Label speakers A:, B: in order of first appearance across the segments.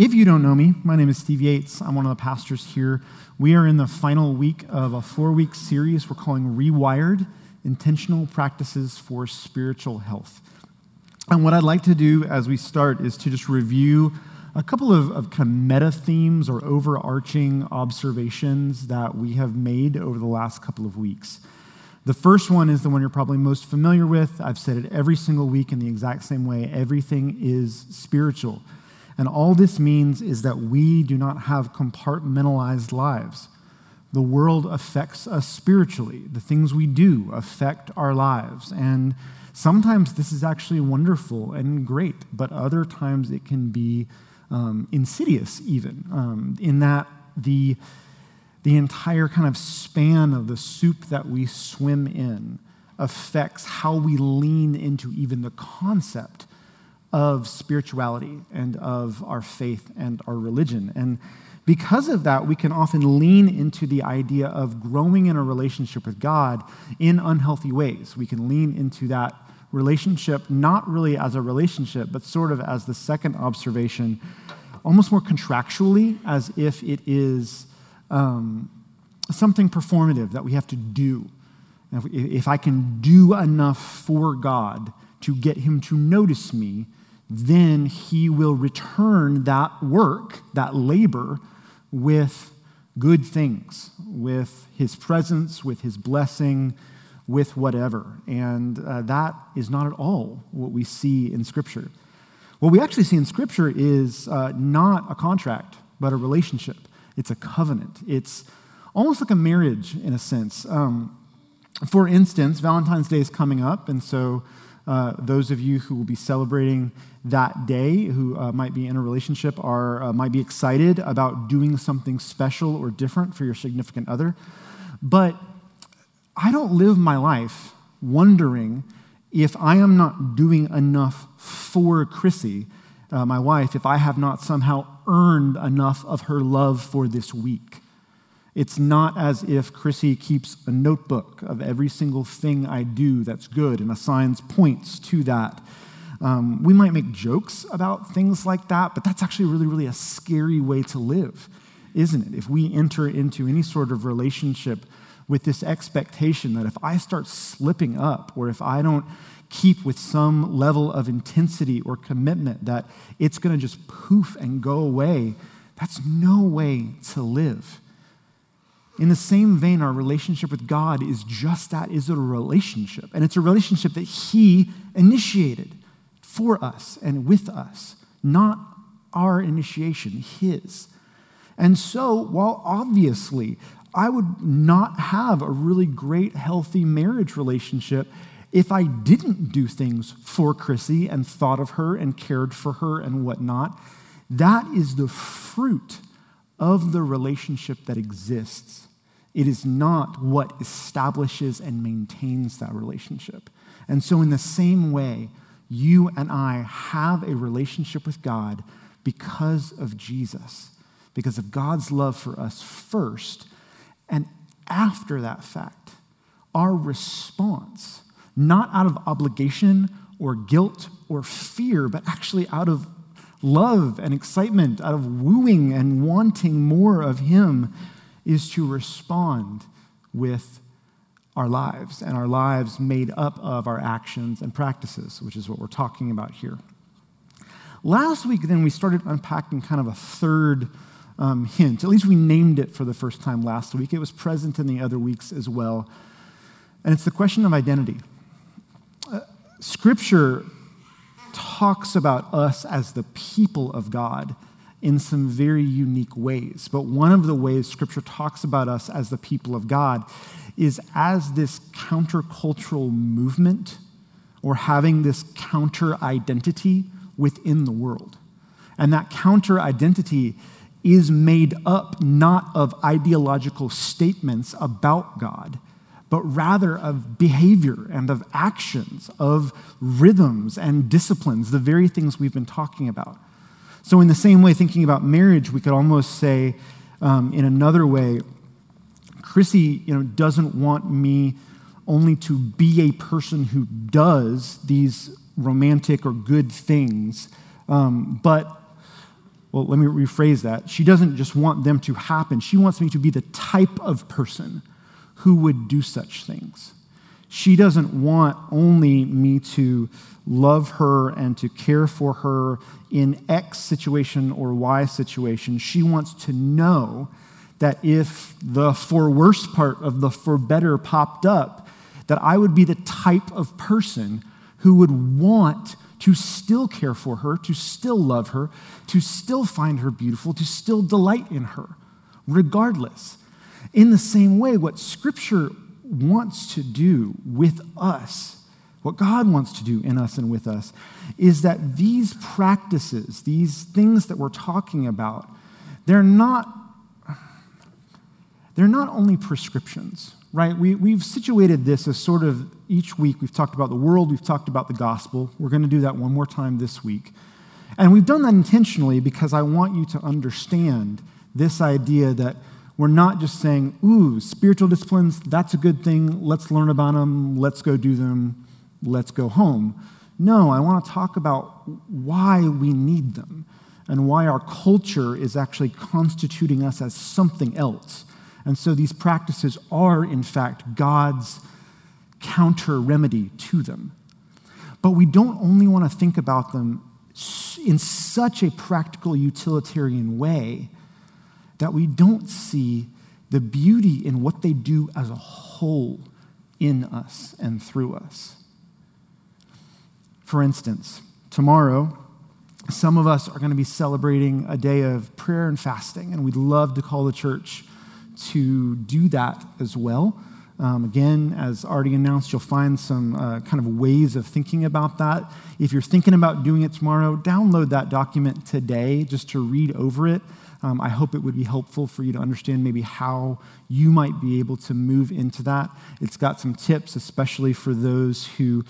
A: if you don't know me, my name is Steve Yates. I'm one of the pastors here. We are in the final week of a four week series we're calling Rewired Intentional Practices for Spiritual Health. And what I'd like to do as we start is to just review a couple of, of kind of meta themes or overarching observations that we have made over the last couple of weeks. The first one is the one you're probably most familiar with. I've said it every single week in the exact same way everything is spiritual. And all this means is that we do not have compartmentalized lives. The world affects us spiritually. The things we do affect our lives. And sometimes this is actually wonderful and great, but other times it can be um, insidious, even, um, in that the, the entire kind of span of the soup that we swim in affects how we lean into even the concept of spirituality and of our faith and our religion. And because of that, we can often lean into the idea of growing in a relationship with God in unhealthy ways. We can lean into that relationship not really as a relationship, but sort of as the second observation, almost more contractually, as if it is um, something performative that we have to do. If, if I can do enough for God to get Him to notice me, then he will return that work, that labor, with good things, with his presence, with his blessing, with whatever. And uh, that is not at all what we see in Scripture. What we actually see in Scripture is uh, not a contract, but a relationship. It's a covenant. It's almost like a marriage in a sense. Um, for instance, Valentine's Day is coming up, and so uh, those of you who will be celebrating that day, who uh, might be in a relationship, are uh, might be excited about doing something special or different for your significant other. But I don't live my life wondering if I am not doing enough for Chrissy, uh, my wife, if I have not somehow earned enough of her love for this week. It's not as if Chrissy keeps a notebook of every single thing I do that's good and assigns points to that. Um, we might make jokes about things like that, but that's actually really, really a scary way to live, isn't it? If we enter into any sort of relationship with this expectation that if I start slipping up or if I don't keep with some level of intensity or commitment, that it's going to just poof and go away, that's no way to live. In the same vein, our relationship with God is just that is a relationship. And it's a relationship that He initiated for us and with us, not our initiation, His. And so, while obviously I would not have a really great, healthy marriage relationship if I didn't do things for Chrissy and thought of her and cared for her and whatnot, that is the fruit of the relationship that exists it is not what establishes and maintains that relationship. And so, in the same way, you and I have a relationship with God because of Jesus, because of God's love for us first. And after that fact, our response, not out of obligation or guilt or fear, but actually out of love and excitement, out of wooing and wanting more of Him, is to respond with our lives, and our lives made up of our actions and practices, which is what we're talking about here. Last week, then, we started unpacking kind of a third um, hint. At least we named it for the first time last week. It was present in the other weeks as well. And it's the question of identity. Uh, scripture talks about us as the people of God in some very unique ways. But one of the ways Scripture talks about us as the people of God is as this countercultural movement or having this counter identity within the world. And that counter identity is made up not of ideological statements about God, but rather of behavior and of actions, of rhythms and disciplines, the very things we've been talking about. So, in the same way, thinking about marriage, we could almost say, um, in another way, Chrissy, you know, doesn't want me only to be a person who does these romantic or good things, um, but well, let me rephrase that. She doesn't just want them to happen, she wants me to be the type of person who would do such things. She doesn't want only me to love her and to care for her in X situation or Y situation. She wants to know that if the for worse part of the for better popped up, that I would be the type of person who would want to still care for her, to still love her, to still find her beautiful, to still delight in her, regardless. In the same way, what Scripture wants to do with us, what God wants to do in us and with us, is that these practices, these things that we're talking about, they're not, they're not only prescriptions, right? We, we've situated this as sort of each week we've talked about the world, we've talked about the gospel. We're going to do that one more time this week. And we've done that intentionally because I want you to understand this idea that we're not just saying, ooh, spiritual disciplines, that's a good thing. Let's learn about them. Let's go do them. Let's go home. No, I want to talk about why we need them and why our culture is actually constituting us as something else. And so these practices are, in fact, God's counter remedy to them. But we don't only want to think about them in such a practical, utilitarian way that we don't see the beauty in what they do as a whole in us and through us. For instance, tomorrow, some of us are going to be celebrating a day of prayer and fasting, and we'd love to call the church to do that as well. Um, again, as already announced, you'll find some uh, kind of ways of thinking about that. If you're thinking about doing it tomorrow, download that document today just to read over it. Um, I hope it would be helpful for you to understand maybe how you might be able to move into that. It's got some tips, especially for those who,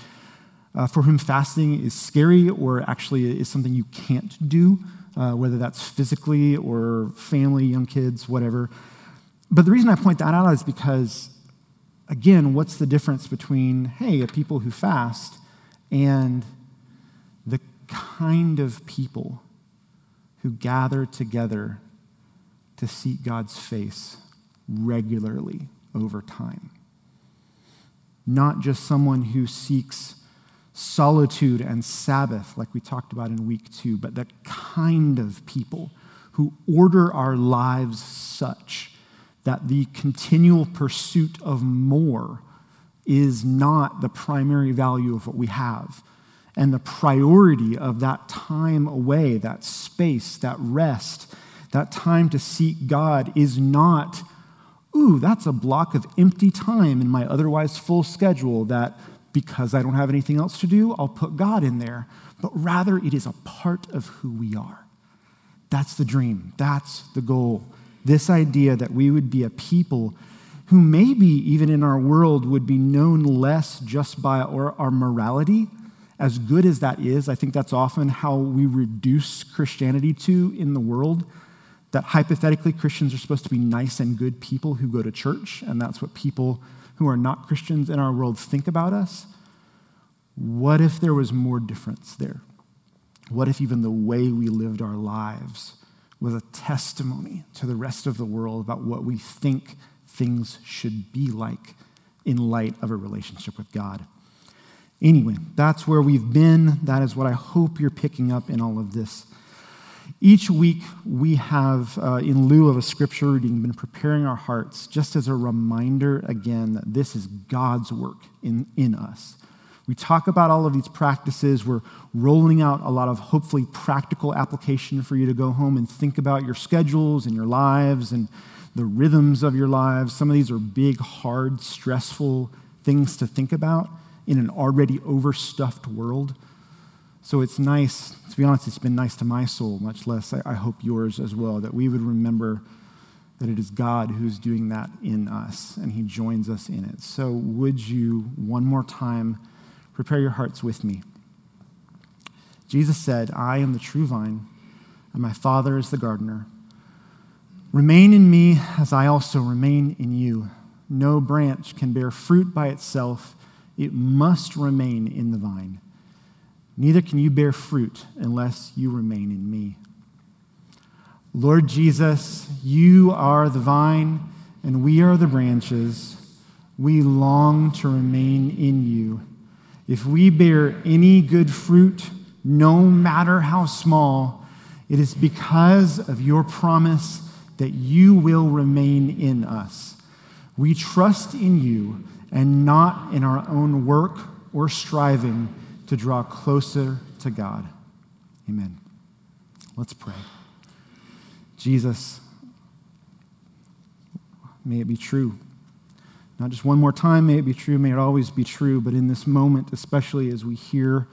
A: uh, for whom fasting is scary or actually is something you can't do, uh, whether that's physically or family, young kids, whatever. But the reason I point that out is because, again, what's the difference between, hey, a people who fast and the kind of people who gather together to seek God's face regularly over time. Not just someone who seeks solitude and Sabbath, like we talked about in week two, but the kind of people who order our lives such that the continual pursuit of more is not the primary value of what we have and the priority of that time away, that space, that rest, that time to seek God is not, ooh, that's a block of empty time in my otherwise full schedule that because I don't have anything else to do, I'll put God in there. But rather, it is a part of who we are. That's the dream. That's the goal. This idea that we would be a people who maybe even in our world would be known less just by our, our morality, as good as that is, I think that's often how we reduce Christianity to in the world. That hypothetically, Christians are supposed to be nice and good people who go to church, and that's what people who are not Christians in our world think about us. What if there was more difference there? What if even the way we lived our lives was a testimony to the rest of the world about what we think things should be like in light of a relationship with God? Anyway, that's where we've been. That is what I hope you're picking up in all of this. Each week, we have, uh, in lieu of a scripture reading, been preparing our hearts just as a reminder again that this is God's work in, in us. We talk about all of these practices. We're rolling out a lot of hopefully practical application for you to go home and think about your schedules and your lives and the rhythms of your lives. Some of these are big, hard, stressful things to think about in an already overstuffed world. So it's nice, to be honest, it's been nice to my soul, much less, I, I hope yours as well, that we would remember that it is God who's doing that in us and He joins us in it. So, would you, one more time, prepare your hearts with me? Jesus said, I am the true vine, and my Father is the gardener. Remain in me as I also remain in you. No branch can bear fruit by itself it must remain in the vine. Neither can you bear fruit unless you remain in me. Lord Jesus, you are the vine, and we are the branches. We long to remain in you. If we bear any good fruit, no matter how small, it is because of your promise that you will remain in us. We trust in you and not in our own work or striving to draw closer to God. Amen. Let's pray. Jesus, may it be true. Not just one more time, may it be true, may it always be true, but in this moment, especially as we hear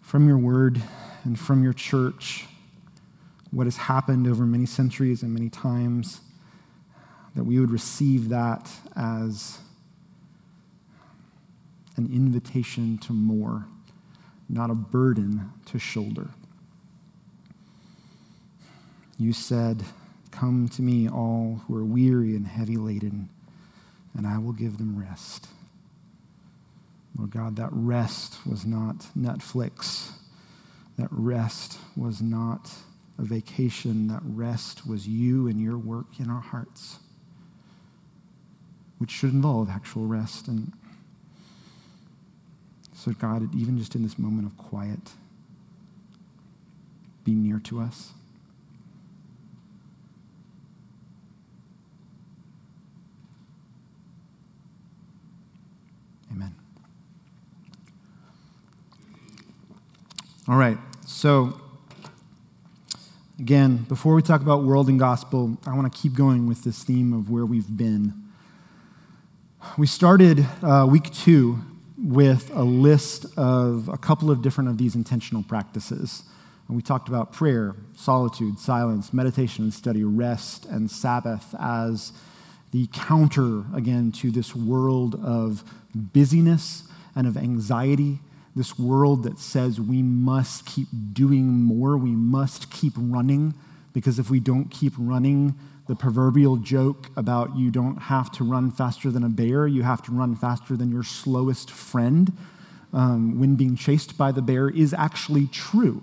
A: from your word and from your church what has happened over many centuries and many times, that we would receive that as an invitation to more, not a burden to shoulder. You said, Come to me, all who are weary and heavy laden, and I will give them rest. Lord God, that rest was not Netflix. That rest was not a vacation. That rest was you and your work in our hearts, which should involve actual rest. And so, God, even just in this moment of quiet, be near to us. Amen. All right, so again, before we talk about world and gospel, I want to keep going with this theme of where we've been. We started uh, week two with a list of a couple of different of these intentional practices. And we talked about prayer, solitude, silence, meditation and study, rest, and Sabbath as the counter, again, to this world of busyness and of anxiety, this world that says we must keep doing more, we must keep running, because if we don't keep running, the proverbial joke about you don't have to run faster than a bear, you have to run faster than your slowest friend um, when being chased by the bear is actually true.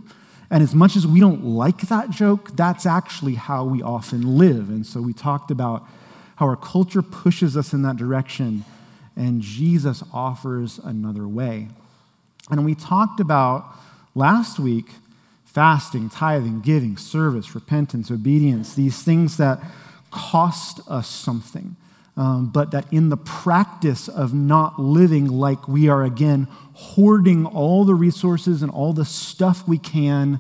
A: And as much as we don't like that joke, that's actually how we often live. And so we talked about how our culture pushes us in that direction, and Jesus offers another way. And we talked about last week fasting, tithing, giving, service, repentance, obedience, these things that cost us something, um, but that in the practice of not living like we are again hoarding all the resources and all the stuff we can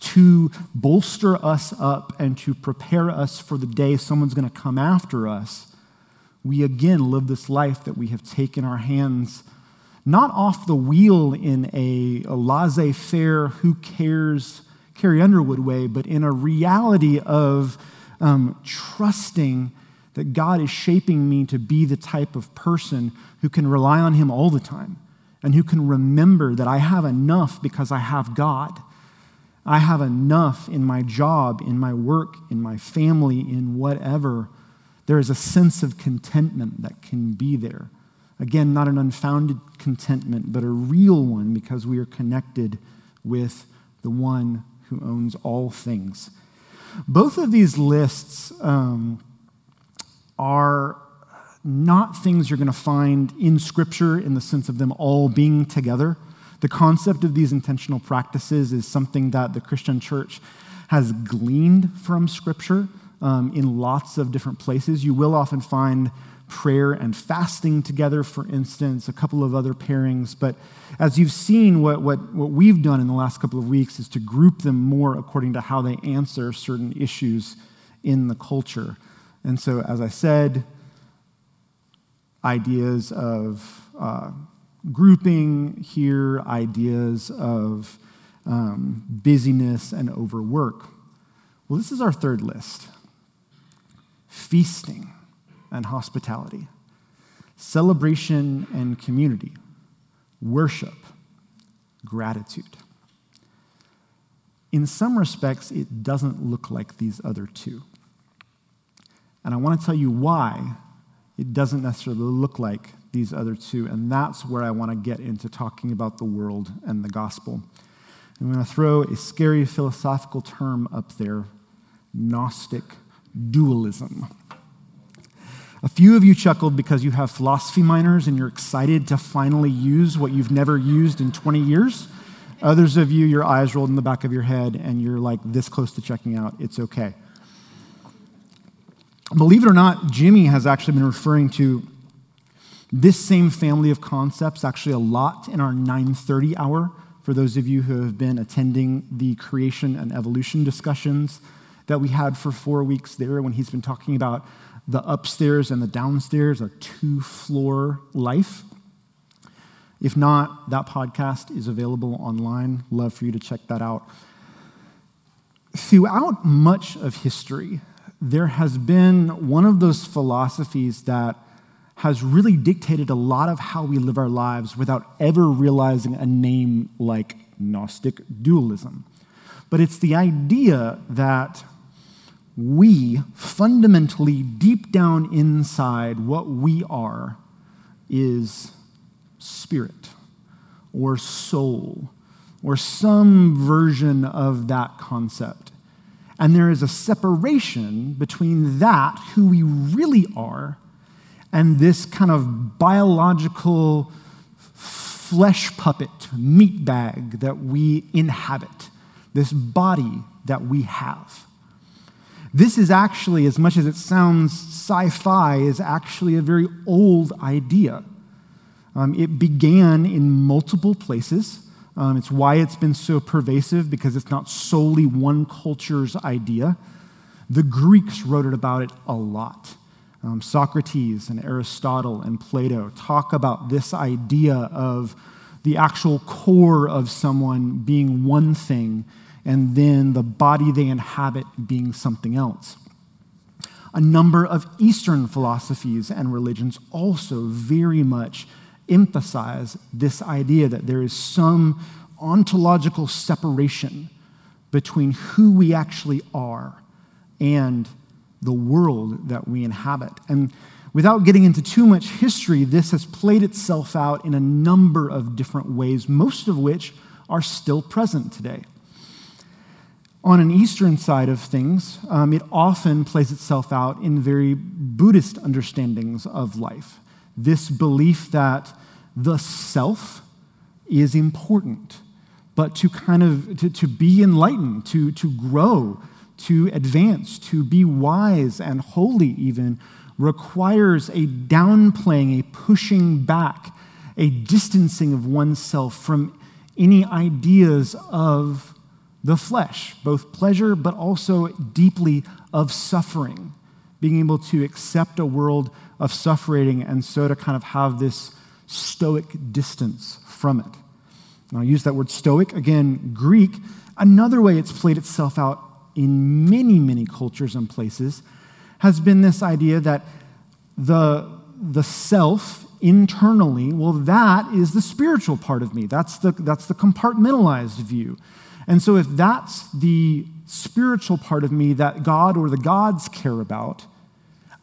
A: to bolster us up and to prepare us for the day someone's going to come after us, we again live this life that we have taken our hands not off the wheel in a, a laissez faire, who cares, Carrie Underwood way, but in a reality of um, trusting that God is shaping me to be the type of person who can rely on Him all the time and who can remember that I have enough because I have God. I have enough in my job, in my work, in my family, in whatever. There is a sense of contentment that can be there. Again, not an unfounded contentment, but a real one because we are connected with the one who owns all things. Both of these lists um, are not things you're going to find in Scripture in the sense of them all being together. The concept of these intentional practices is something that the Christian church has gleaned from Scripture um, in lots of different places. You will often find prayer and fasting together, for instance, a couple of other pairings. But as you've seen, what, what, what we've done in the last couple of weeks is to group them more according to how they answer certain issues in the culture. And so, as I said, ideas of uh, grouping here, ideas of um, busyness and overwork. Well, this is our third list feasting and hospitality, celebration and community, worship, gratitude. In some respects, it doesn't look like these other two. And I want to tell you why it doesn't necessarily look like these other two. And that's where I want to get into talking about the world and the gospel. I'm going to throw a scary philosophical term up there Gnostic dualism. A few of you chuckled because you have philosophy minors and you're excited to finally use what you've never used in 20 years. Others of you, your eyes rolled in the back of your head and you're like this close to checking out. It's okay. Believe it or not, Jimmy has actually been referring to this same family of concepts actually a lot in our 930 hour for those of you who have been attending the creation and evolution discussions that we had for four weeks there when he's been talking about the upstairs and the downstairs, a two floor life. If not, that podcast is available online. Love for you to check that out. Throughout much of history, there has been one of those philosophies that has really dictated a lot of how we live our lives without ever realizing a name like Gnostic dualism. But it's the idea that we fundamentally, deep down inside, what we are is spirit or soul or some version of that concept. And there is a separation between that, who we really are, and this kind of biological flesh puppet, meat bag that we inhabit, this body that we have. This is actually, as much as it sounds sci fi, is actually a very old idea. Um, it began in multiple places. Um, it's why it's been so pervasive because it's not solely one culture's idea. The Greeks wrote about it a lot. Um, Socrates and Aristotle and Plato talk about this idea of the actual core of someone being one thing and then the body they inhabit being something else. A number of Eastern philosophies and religions also very much emphasize this idea that there is some ontological separation between who we actually are and the world that we inhabit. And without getting into too much history, this has played itself out in a number of different ways, most of which are still present today. On an Eastern side of things, um, it often plays itself out in very Buddhist understandings of life. This belief that the self is important, but to kind of to, to be enlightened, to, to grow, to advance, to be wise and holy, even, requires a downplaying, a pushing back, a distancing of oneself from any ideas of the flesh, both pleasure, but also deeply of suffering, being able to accept a world of suffering and so to kind of have this stoic distance from it. And I'll use that word stoic, again, Greek. Another way it's played itself out in many, many cultures and places has been this idea that the, the self internally, well, that is the spiritual part of me. That's the, that's the compartmentalized view. And so, if that's the spiritual part of me that God or the gods care about,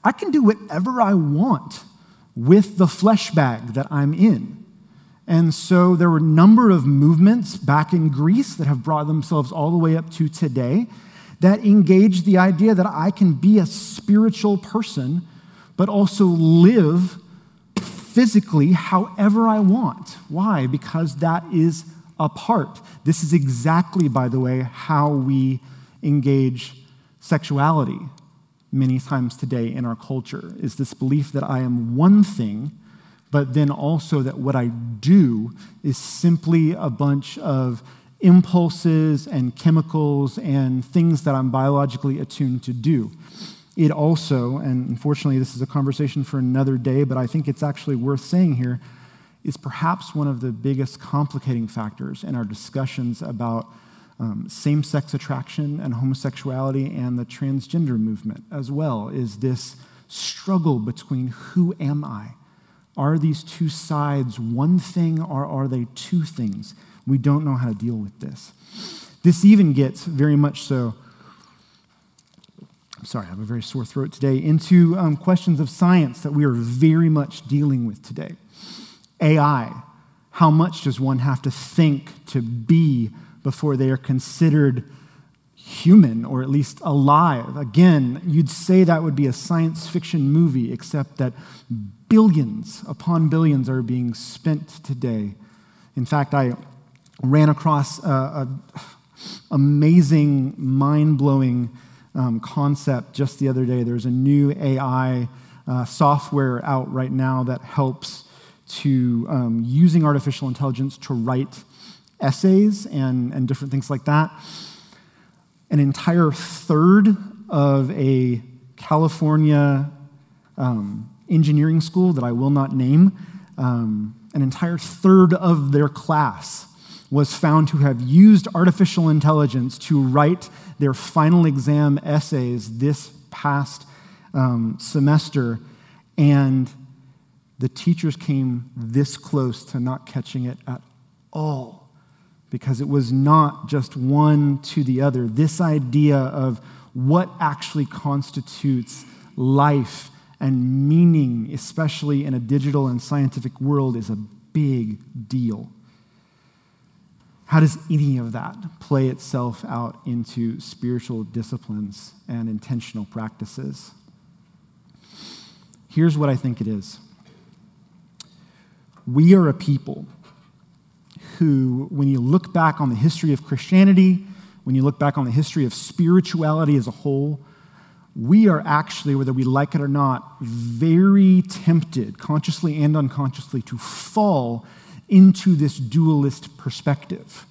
A: I can do whatever I want with the flesh bag that I'm in. And so, there were a number of movements back in Greece that have brought themselves all the way up to today that engage the idea that I can be a spiritual person, but also live physically however I want. Why? Because that is apart. This is exactly, by the way, how we engage sexuality many times today in our culture is this belief that I am one thing, but then also that what I do is simply a bunch of impulses and chemicals and things that I'm biologically attuned to do. It also, and unfortunately, this is a conversation for another day, but I think it's actually worth saying here is perhaps one of the biggest complicating factors in our discussions about um, same sex attraction and homosexuality and the transgender movement as well, is this struggle between who am I? Are these two sides one thing or are they two things? We don't know how to deal with this. This even gets very much so. I'm sorry, I have a very sore throat today, into um, questions of science that we are very much dealing with today. AI. How much does one have to think to be before they are considered human or at least alive. Again, you'd say that would be a science fiction movie, except that billions upon billions are being spent today. In fact, I ran across an amazing, mind blowing um, concept just the other day. There's a new AI uh, software out right now that helps to um, using artificial intelligence to write essays and, and different things like that an entire third of a California um, engineering school that I will not name, um, an entire third of their class was found to have used artificial intelligence to write their final exam essays this past um, semester. And the teachers came this close to not catching it at all because it was not just one to the other. This idea of what actually constitutes life and meaning, especially in a digital and scientific world, is a big deal. How does any of that play itself out into spiritual disciplines and intentional practices? Here's what I think it is we are a people who, when you look back on the history of Christianity, when you look back on the history of spirituality as a whole, we are actually, whether we like it or not, very tempted, consciously and unconsciously, to fall into this dualist perspective.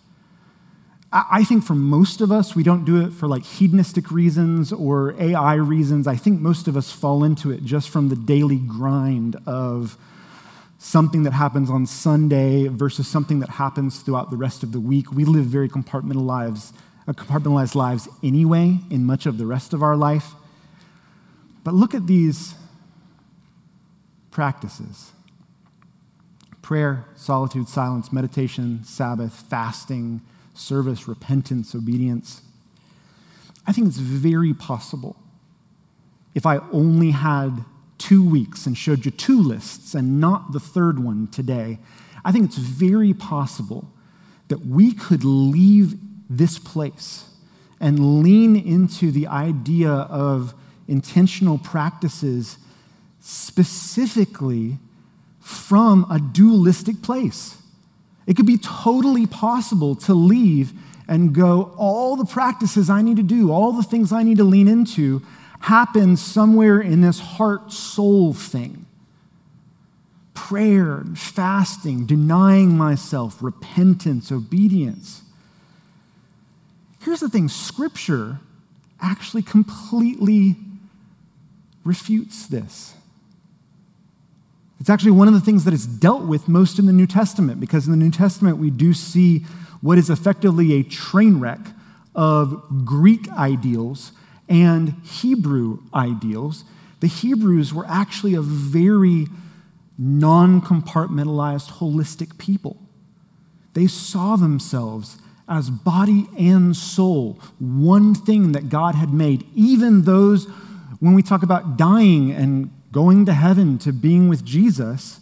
A: I think for most of us, we don't do it for like hedonistic reasons or AI reasons. I think most of us fall into it just from the daily grind of something that happens on Sunday versus something that happens throughout the rest of the week. We live very compartmentalized lives, uh, compartmentalized lives anyway in much of the rest of our life. But look at these practices prayer, solitude, silence, meditation, Sabbath, fasting, service, repentance, obedience. I think it's very possible if I only had two weeks and showed you two lists and not the third one today, I think it's very possible that we could leave this place and lean into the idea of intentional practices specifically from a dualistic place. It could be totally possible to leave and go, all the practices I need to do, all the things I need to lean into, happens somewhere in this heart soul thing prayer, fasting, denying myself, repentance, obedience. Here's the thing Scripture actually completely refutes this. It's actually one of the things that is dealt with most in the New Testament, because in the New Testament we do see what is effectively a train wreck of Greek ideals and Hebrew ideals, the Hebrews were actually a very non compartmentalized, holistic people. They saw themselves as body and soul, one thing that God had made. Even those, when we talk about dying and going to heaven to being with Jesus,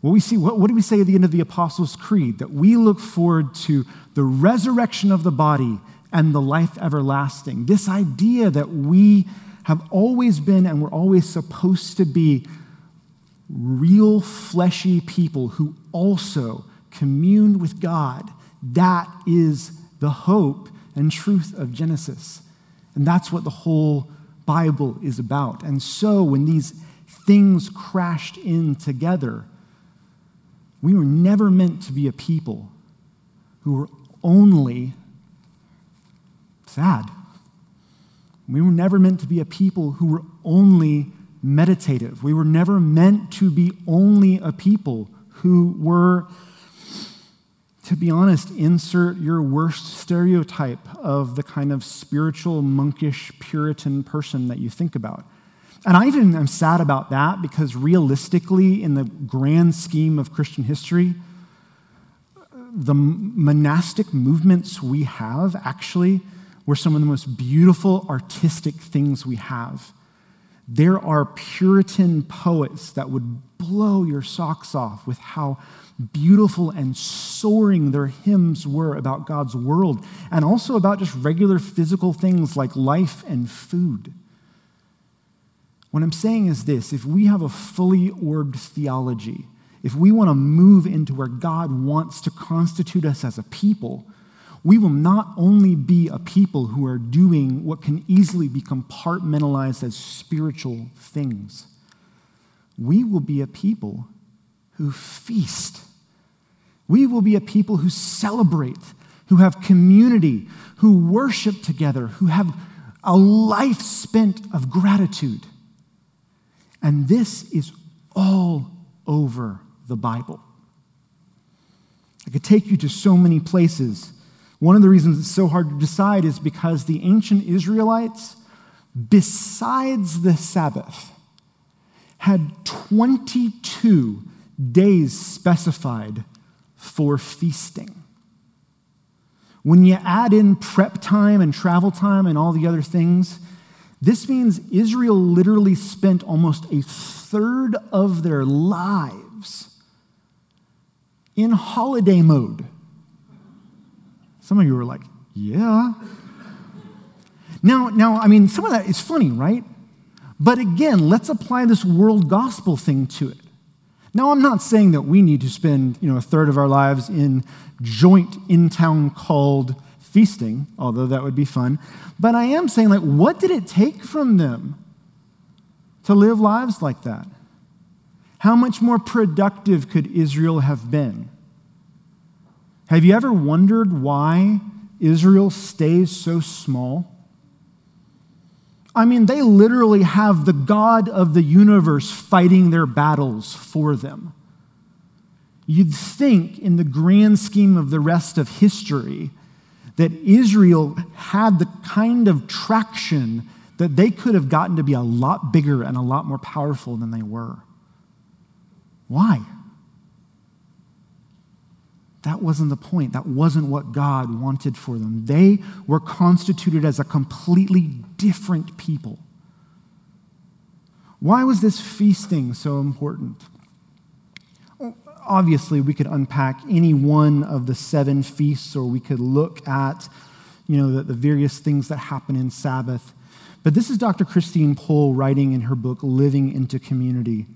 A: what we see, what, what do we say at the end of the Apostles' Creed? That we look forward to the resurrection of the body and the life everlasting. This idea that we have always been and we're always supposed to be real fleshy people who also communed with God. That is the hope and truth of Genesis. And that's what the whole Bible is about. And so when these things crashed in together, we were never meant to be a people who were only sad. We were never meant to be a people who were only meditative. We were never meant to be only a people who were, to be honest, insert your worst stereotype of the kind of spiritual, monkish, Puritan person that you think about. And I even am sad about that because realistically, in the grand scheme of Christian history, the monastic movements we have actually were some of the most beautiful artistic things we have. There are Puritan poets that would blow your socks off with how beautiful and soaring their hymns were about God's world and also about just regular physical things like life and food. What I'm saying is this if we have a fully orbed theology, if we want to move into where God wants to constitute us as a people, we will not only be a people who are doing what can easily be compartmentalized as spiritual things, we will be a people who feast. We will be a people who celebrate, who have community, who worship together, who have a life spent of gratitude. And this is all over the Bible. I could take you to so many places. One of the reasons it's so hard to decide is because the ancient Israelites, besides the Sabbath, had 22 days specified for feasting. When you add in prep time and travel time and all the other things, this means Israel literally spent almost a third of their lives in holiday mode. Some of you were like, yeah. Now, now, I mean, some of that is funny, right? But again, let's apply this world gospel thing to it. Now, I'm not saying that we need to spend you know, a third of our lives in joint in town called feasting, although that would be fun. But I am saying, like, what did it take from them to live lives like that? How much more productive could Israel have been? Have you ever wondered why Israel stays so small? I mean, they literally have the God of the universe fighting their battles for them. You'd think, in the grand scheme of the rest of history, that Israel had the kind of traction that they could have gotten to be a lot bigger and a lot more powerful than they were. Why? That wasn't the point. That wasn't what God wanted for them. They were constituted as a completely different people. Why was this feasting so important? Obviously, we could unpack any one of the seven feasts, or we could look at you know, the, the various things that happen in Sabbath. But this is Dr. Christine Pohl writing in her book, Living into Community.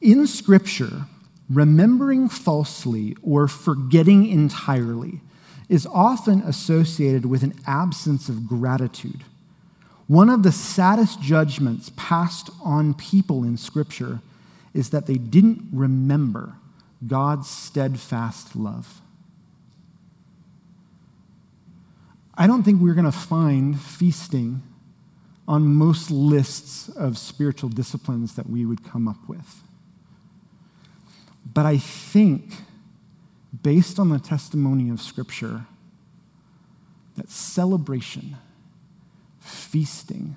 A: In Scripture, remembering falsely or forgetting entirely is often associated with an absence of gratitude. One of the saddest judgments passed on people in Scripture is that they didn't remember God's steadfast love. I don't think we're going to find feasting on most lists of spiritual disciplines that we would come up with. But I think, based on the testimony of Scripture, that celebration, feasting,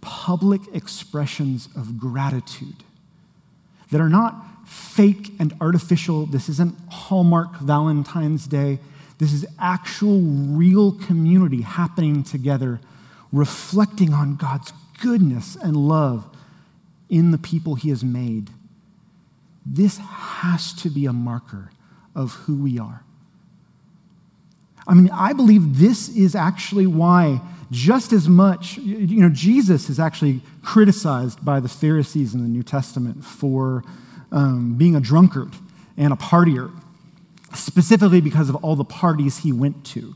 A: public expressions of gratitude that are not fake and artificial. This isn't Hallmark Valentine's Day. This is actual, real community happening together, reflecting on God's goodness and love in the people He has made this has to be a marker of who we are. I mean, I believe this is actually why, just as much, you know, Jesus is actually criticized by the Pharisees in the New Testament for um, being a drunkard and a partier, specifically because of all the parties he went to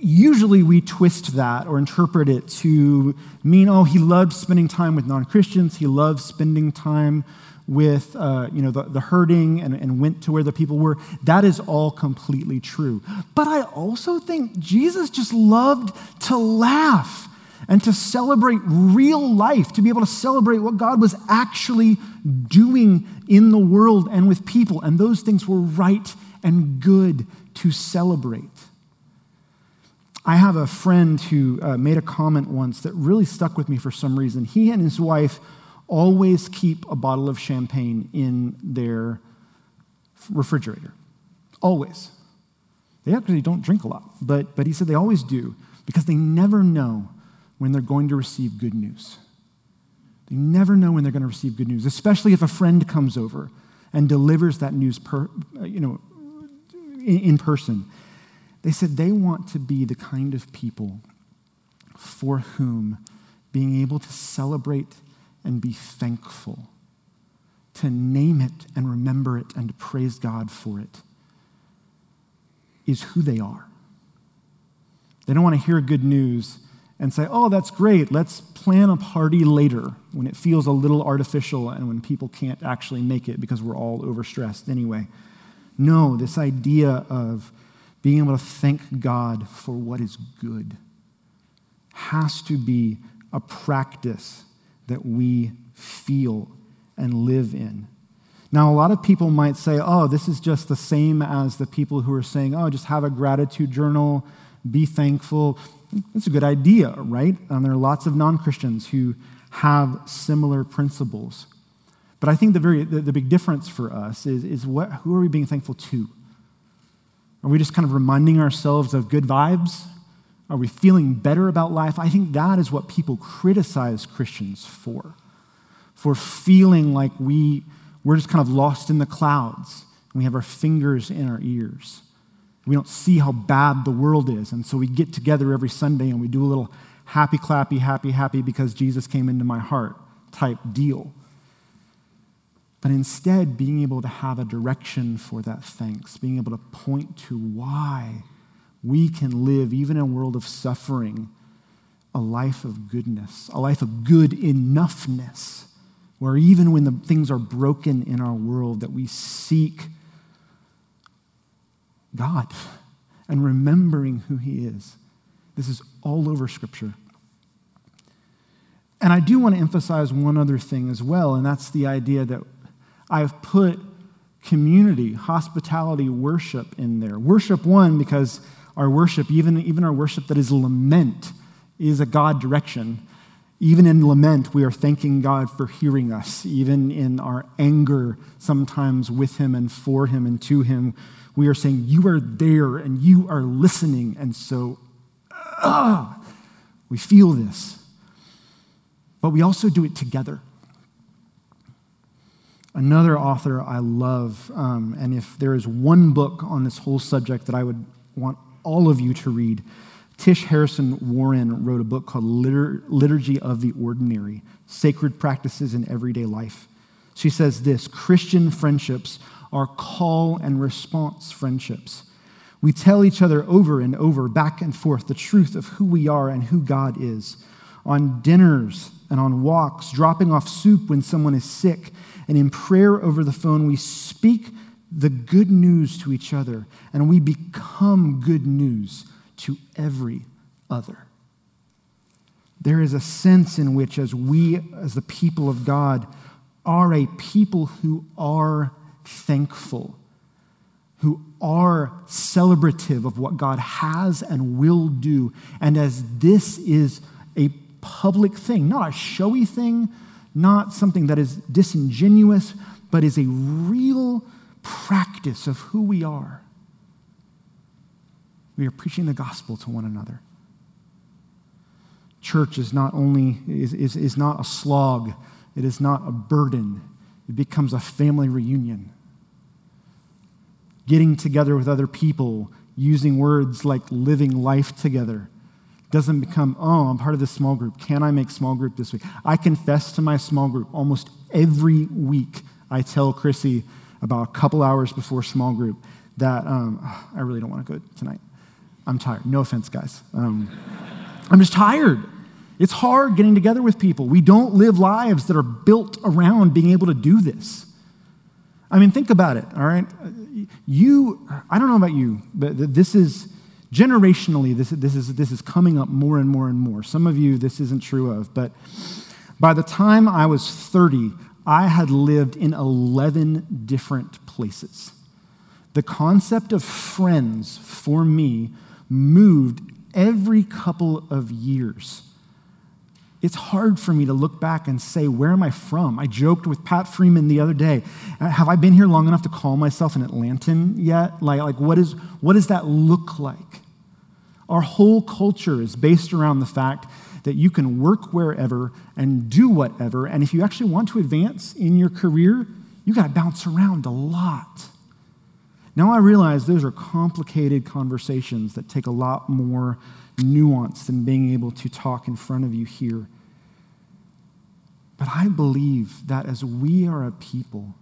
A: usually we twist that or interpret it to mean, oh, he loved spending time with non Christians, he loved spending time with uh, you know, the, the hurting and, and went to where the people were. That is all completely true. But I also think Jesus just loved to laugh and to celebrate real life, to be able to celebrate what God was actually doing in the world and with people. And those things were right and good to celebrate. I have a friend who uh, made a comment once that really stuck with me for some reason. He and his wife always keep a bottle of champagne in their refrigerator. Always. They actually don't drink a lot, but, but he said they always do because they never know when they're going to receive good news. They never know when they're going to receive good news, especially if a friend comes over and delivers that news per, you know, in, in person. They said they want to be the kind of people for whom being able to celebrate and be thankful, to name it and remember it and praise God for it, is who they are. They don't want to hear good news and say, oh, that's great, let's plan a party later when it feels a little artificial and when people can't actually make it because we're all overstressed anyway. No, this idea of being able to thank God for what is good has to be a practice that we feel and live in. Now, a lot of people might say, oh, this is just the same as the people who are saying, oh, just have a gratitude journal, be thankful. It's a good idea, right? And there are lots of non Christians who have similar principles. But I think the, very, the, the big difference for us is, is what, who are we being thankful to? Are we just kind of reminding ourselves of good vibes? Are we feeling better about life? I think that is what people criticize Christians for, for feeling like we, we're just kind of lost in the clouds and we have our fingers in our ears. We don't see how bad the world is. And so we get together every Sunday and we do a little happy, clappy, happy, happy because Jesus came into my heart type deal. But instead, being able to have a direction for that thanks, being able to point to why we can live, even in a world of suffering, a life of goodness, a life of good enoughness, where even when the things are broken in our world, that we seek God and remembering who He is. This is all over Scripture. And I do want to emphasize one other thing as well, and that's the idea that I've put community, hospitality, worship in there. Worship, one, because our worship, even, even our worship that is lament, is a God direction. Even in lament, we are thanking God for hearing us. Even in our anger, sometimes with Him and for Him and to Him, we are saying, You are there and you are listening. And so, uh, we feel this. But we also do it together. Another author I love, um, and if there is one book on this whole subject that I would want all of you to read, Tish Harrison Warren wrote a book called Litur- Liturgy of the Ordinary Sacred Practices in Everyday Life. She says this Christian friendships are call and response friendships. We tell each other over and over, back and forth, the truth of who we are and who God is. On dinners and on walks, dropping off soup when someone is sick, and in prayer over the phone, we speak the good news to each other, and we become good news to every other. There is a sense in which, as we, as the people of God, are a people who are thankful, who are celebrative of what God has and will do. And as this is a public thing, not a showy thing, not something that is disingenuous, but is a real practice of who we are. We are preaching the gospel to one another. Church is not only is, is, is not a slog, it is not a burden. It becomes a family reunion getting together with other people, using words like living life together. Doesn't become, oh, I'm part of this small group. Can I make small group this week? I confess to my small group almost every week. I tell Chrissy about a couple hours before small group that um, I really don't want to go tonight. I'm tired. No offense, guys. Um, I'm just tired. It's hard getting together with people. We don't live lives that are built around being able to do this. I mean, think about it, all right? You, I don't know about you, but this is generationally, this, this, is, this is coming up more and more and more. Some of you, this isn't true of, but by the time I was 30, I had lived in 11 different places. The concept of friends for me moved every couple of years it's hard for me to look back and say, Where am I from? I joked with Pat Freeman the other day. Have I been here long enough to call myself an Atlantan yet? Like, like what, is, what does that look like? Our whole culture is based around the fact that you can work wherever and do whatever. And if you actually want to advance in your career, you got to bounce around a lot. Now I realize those are complicated conversations that take a lot more nuance than being able to talk in front of you here. But I believe that as we are a people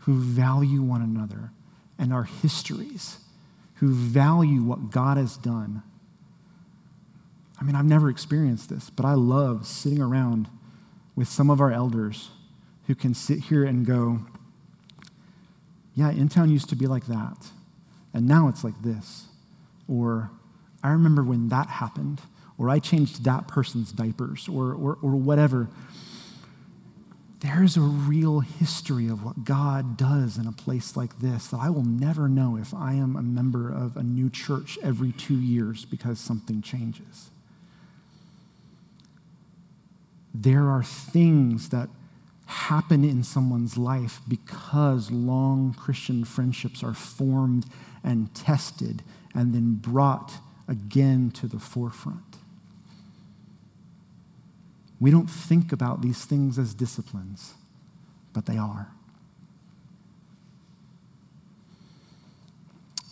A: who value one another and our histories, who value what God has done, I mean, I've never experienced this, but I love sitting around with some of our elders who can sit here and go, yeah, in town used to be like that, and now it's like this. Or, I remember when that happened, or I changed that person's diapers, or, or, or whatever. There's a real history of what God does in a place like this that I will never know if I am a member of a new church every two years because something changes. There are things that happen in someone's life because long Christian friendships are formed and tested and then brought again to the forefront. We don't think about these things as disciplines, but they are.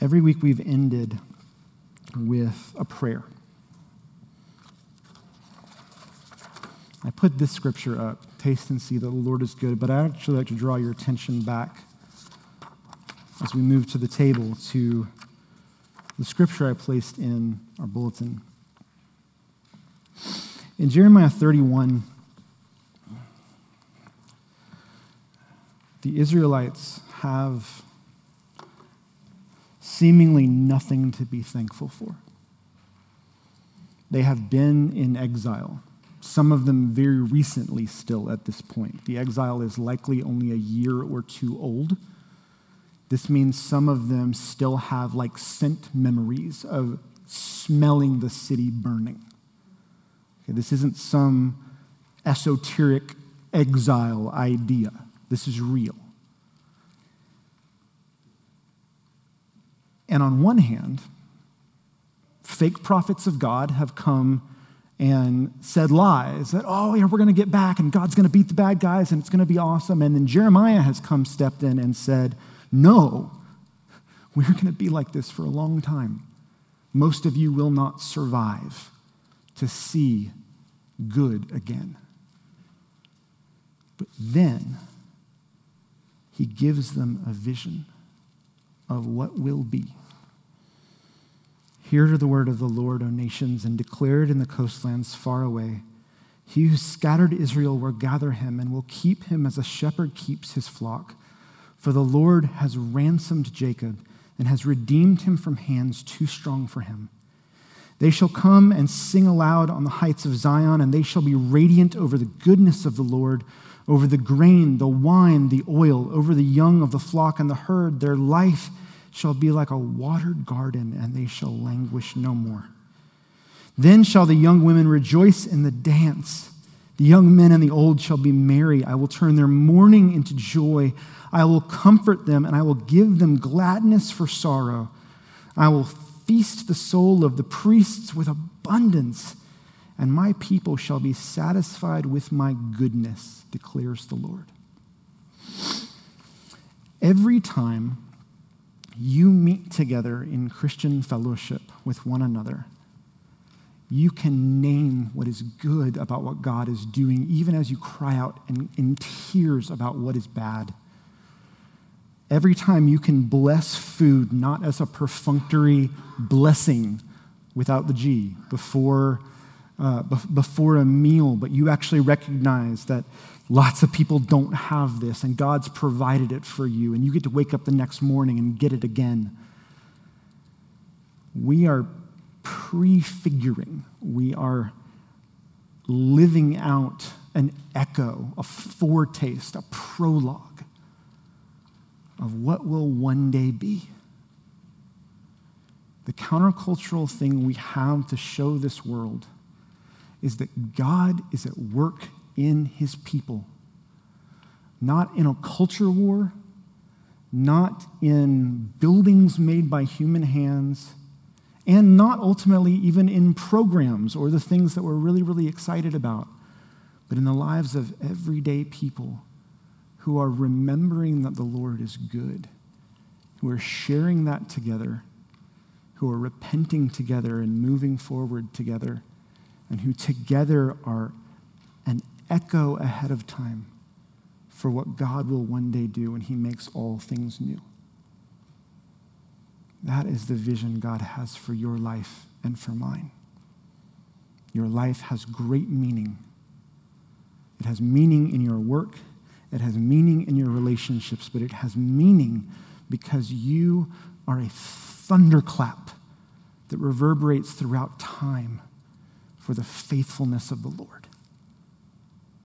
A: Every week we've ended with a prayer. I put this scripture up taste and see that the Lord is good, but I'd actually like to draw your attention back as we move to the table to the scripture I placed in our bulletin. In Jeremiah 31, the Israelites have seemingly nothing to be thankful for. They have been in exile some of them very recently still at this point. The exile is likely only a year or two old. This means some of them still have like scent memories of smelling the city burning. Okay, this isn't some esoteric exile idea, this is real. And on one hand, fake prophets of God have come and said lies that, oh, yeah, we're going to get back and God's going to beat the bad guys and it's going to be awesome. And then Jeremiah has come, stepped in, and said, no, we're going to be like this for a long time. Most of you will not survive to see good again. But then he gives them a vision of what will be. Hear the word of the Lord, O nations, and declare it in the coastlands far away. He who scattered Israel will gather him and will keep him as a shepherd keeps his flock. For the Lord has ransomed Jacob and has redeemed him from hands too strong for him. They shall come and sing aloud on the heights of Zion, and they shall be radiant over the goodness of the Lord, over the grain, the wine, the oil, over the young of the flock and the herd. Their life shall be like a watered garden, and they shall languish no more. Then shall the young women rejoice in the dance. The young men and the old shall be merry. I will turn their mourning into joy. I will comfort them, and I will give them gladness for sorrow. I will feast the soul of the priests with abundance, and my people shall be satisfied with my goodness, declares the Lord. Every time you meet together in Christian fellowship with one another, you can name what is good about what God is doing, even as you cry out in, in tears about what is bad. Every time you can bless food, not as a perfunctory blessing without the G before, uh, before a meal, but you actually recognize that Lots of people don't have this, and God's provided it for you, and you get to wake up the next morning and get it again. We are prefiguring, we are living out an echo, a foretaste, a prologue of what will one day be. The countercultural thing we have to show this world is that God is at work in his people. Not in a culture war, not in buildings made by human hands, and not ultimately even in programs or the things that we're really, really excited about, but in the lives of everyday people who are remembering that the Lord is good, who are sharing that together, who are repenting together and moving forward together, and who together are an echo ahead of time for what God will one day do when He makes all things new. That is the vision God has for your life and for mine. Your life has great meaning. It has meaning in your work, it has meaning in your relationships, but it has meaning because you are a thunderclap that reverberates throughout time for the faithfulness of the Lord.